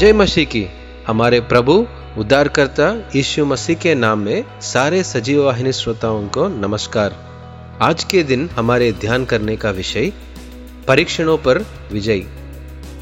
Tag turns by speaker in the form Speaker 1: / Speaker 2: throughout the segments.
Speaker 1: जय मसीह की। हमारे प्रभु, उद्धारकर्ता यीशु मसीह के नाम में सारे सजीव वाहिनी श्रोताओं को नमस्कार। आज के दिन हमारे ध्यान करने का विषय, परीक्षणों पर विजय।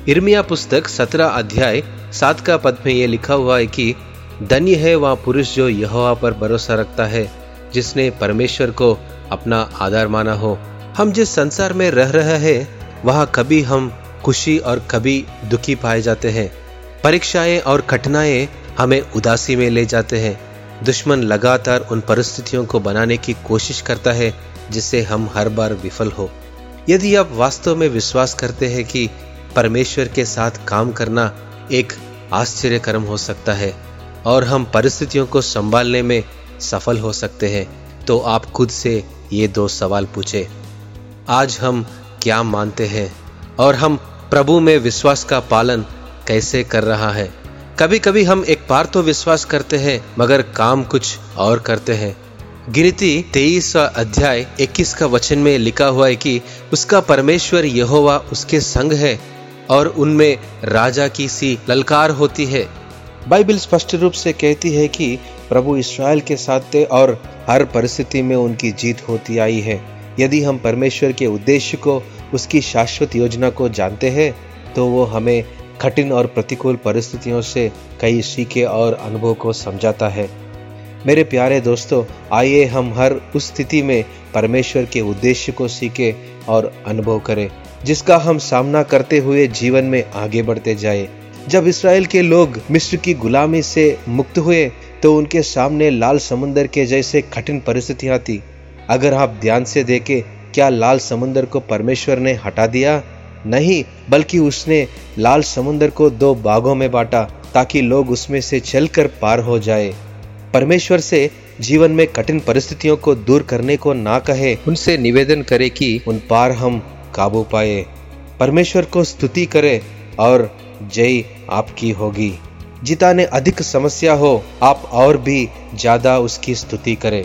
Speaker 1: इर्मिया पुस्तक सत्रह अध्याय सात का पद में ये लिखा हुआ है कि, धन्य है वह पुरुष जो यहोवा पर भरोसा रखता है, जिसने परमेश्वर को अपना आधार माना हो। हम जिस संसार में रह रहे हैं, वहाँ कभी हम खुशी और कभी दुखी पाए जाते हैं। परीक्षाएँ और कठिनाएँ हमें उदासी में ले जाते हैं। दुश्मन लगातार उन परिस्थितियों को बनाने की कोशिश करता है, जिससे हम हर बार विफल हो। यदि आप वास्तव में विश्वास करते हैं कि परमेश्वर के साथ काम करना एक आश्चर्य कर्म हो सकता है, और हम परिस्थितियों को संभालने में सफल हो सकते हैं तो आप खुद से ये दो सवाल पूछे। आज हम क्या मानते हैं? और हम प्रभु में विश्वास का पालन कैसे कर रहा है। कभी कभी हम एक बार तो विश्वास करते हैं, मगर काम कुछ और करते हैं। गिनती तेईस अध्याय 21 का वचन में लिखा हुआ है कि उसका परमेश्वर यहोवा उसके संग है और उनमें राजा की सी ललकार होती है। बाइबल स्पष्ट रूप से कहती है कि प्रभु इसराइल के साथ थे और हर परिस्थिति में उनकी जीत होती आई है। यदि हम परमेश्वर के उद्देश्य को, उसकी शाश्वत योजना को जानते हैं तो वो हमें कठिन और प्रतिकूल परिस्थितियों से कई सीखे और अनुभव को समझाता है। मेरे प्यारे दोस्तों, आइए हम हर उस स्थिति में परमेश्वर के उद्देश्य को सीखे और अनुभव करें, जिसका हम सामना करते हुए जीवन में आगे बढ़ते जाए। जब इसराइल के लोग मिस्र की गुलामी से मुक्त हुए तो उनके सामने लाल समुन्दर के जैसे कठिन परिस्थितियाँ थी। अगर आप ध्यान से देखें, क्या लाल समुन्दर को परमेश्वर ने हटा दिया? नहीं, बल्कि उसने लाल समुन्दर को दो बागों में बांटा ताकि लोग उसमें से चलकर पार हो जाए। परमेश्वर से जीवन में कठिन परिस्थितियों को दूर करने को ना कहे, उनसे निवेदन करे कि उन पार हम काबू पाए। परमेश्वर को स्तुति करे और जय आपकी होगी। जिताने अधिक समस्या हो, आप और भी ज़्यादा उसकी स्तुति करें।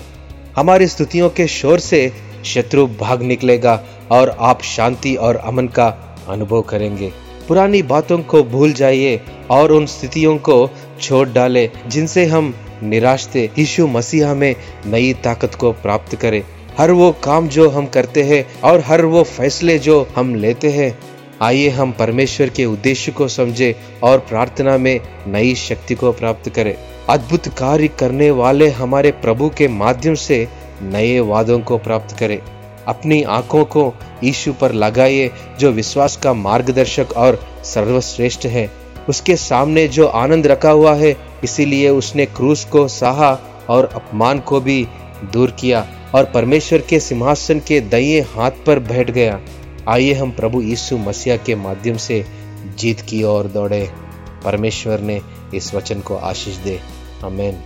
Speaker 1: हमारी स्तुतियों के शोर से शत्रु भाग निकलेगा और आप शांति और अमन का अनुभव करेंगे। पुरानी बातों को भूल जाइए और उन स्थितियों को छोड़ डाले जिनसे हम निराश थे। यीशु मसीहा में नई ताकत को प्राप्त करें। हर वो काम जो हम करते हैं और हर वो फैसले जो हम लेते हैं, आइए हम परमेश्वर के उद्देश्य को समझे और प्रार्थना में नई शक्ति को प्राप्त करें। अद्भुत कार्य करने वाले हमारे प्रभु के माध्यम से नए वादों को प्राप्त करें। अपनी आँखों को यीशु पर लगाइए जो विश्वास का मार्गदर्शक और सर्वश्रेष्ठ है। उसके सामने जो आनंद रखा हुआ है, इसीलिए उसने क्रूस को सहा और अपमान को भी दूर किया और परमेश्वर के सिंहासन के दये हाथ पर बैठ गया। आइए हम प्रभु यीशु मसीहा के माध्यम से जीत की ओर दौड़े। परमेश्वर ने इस वचन को आशीष दे। अमेन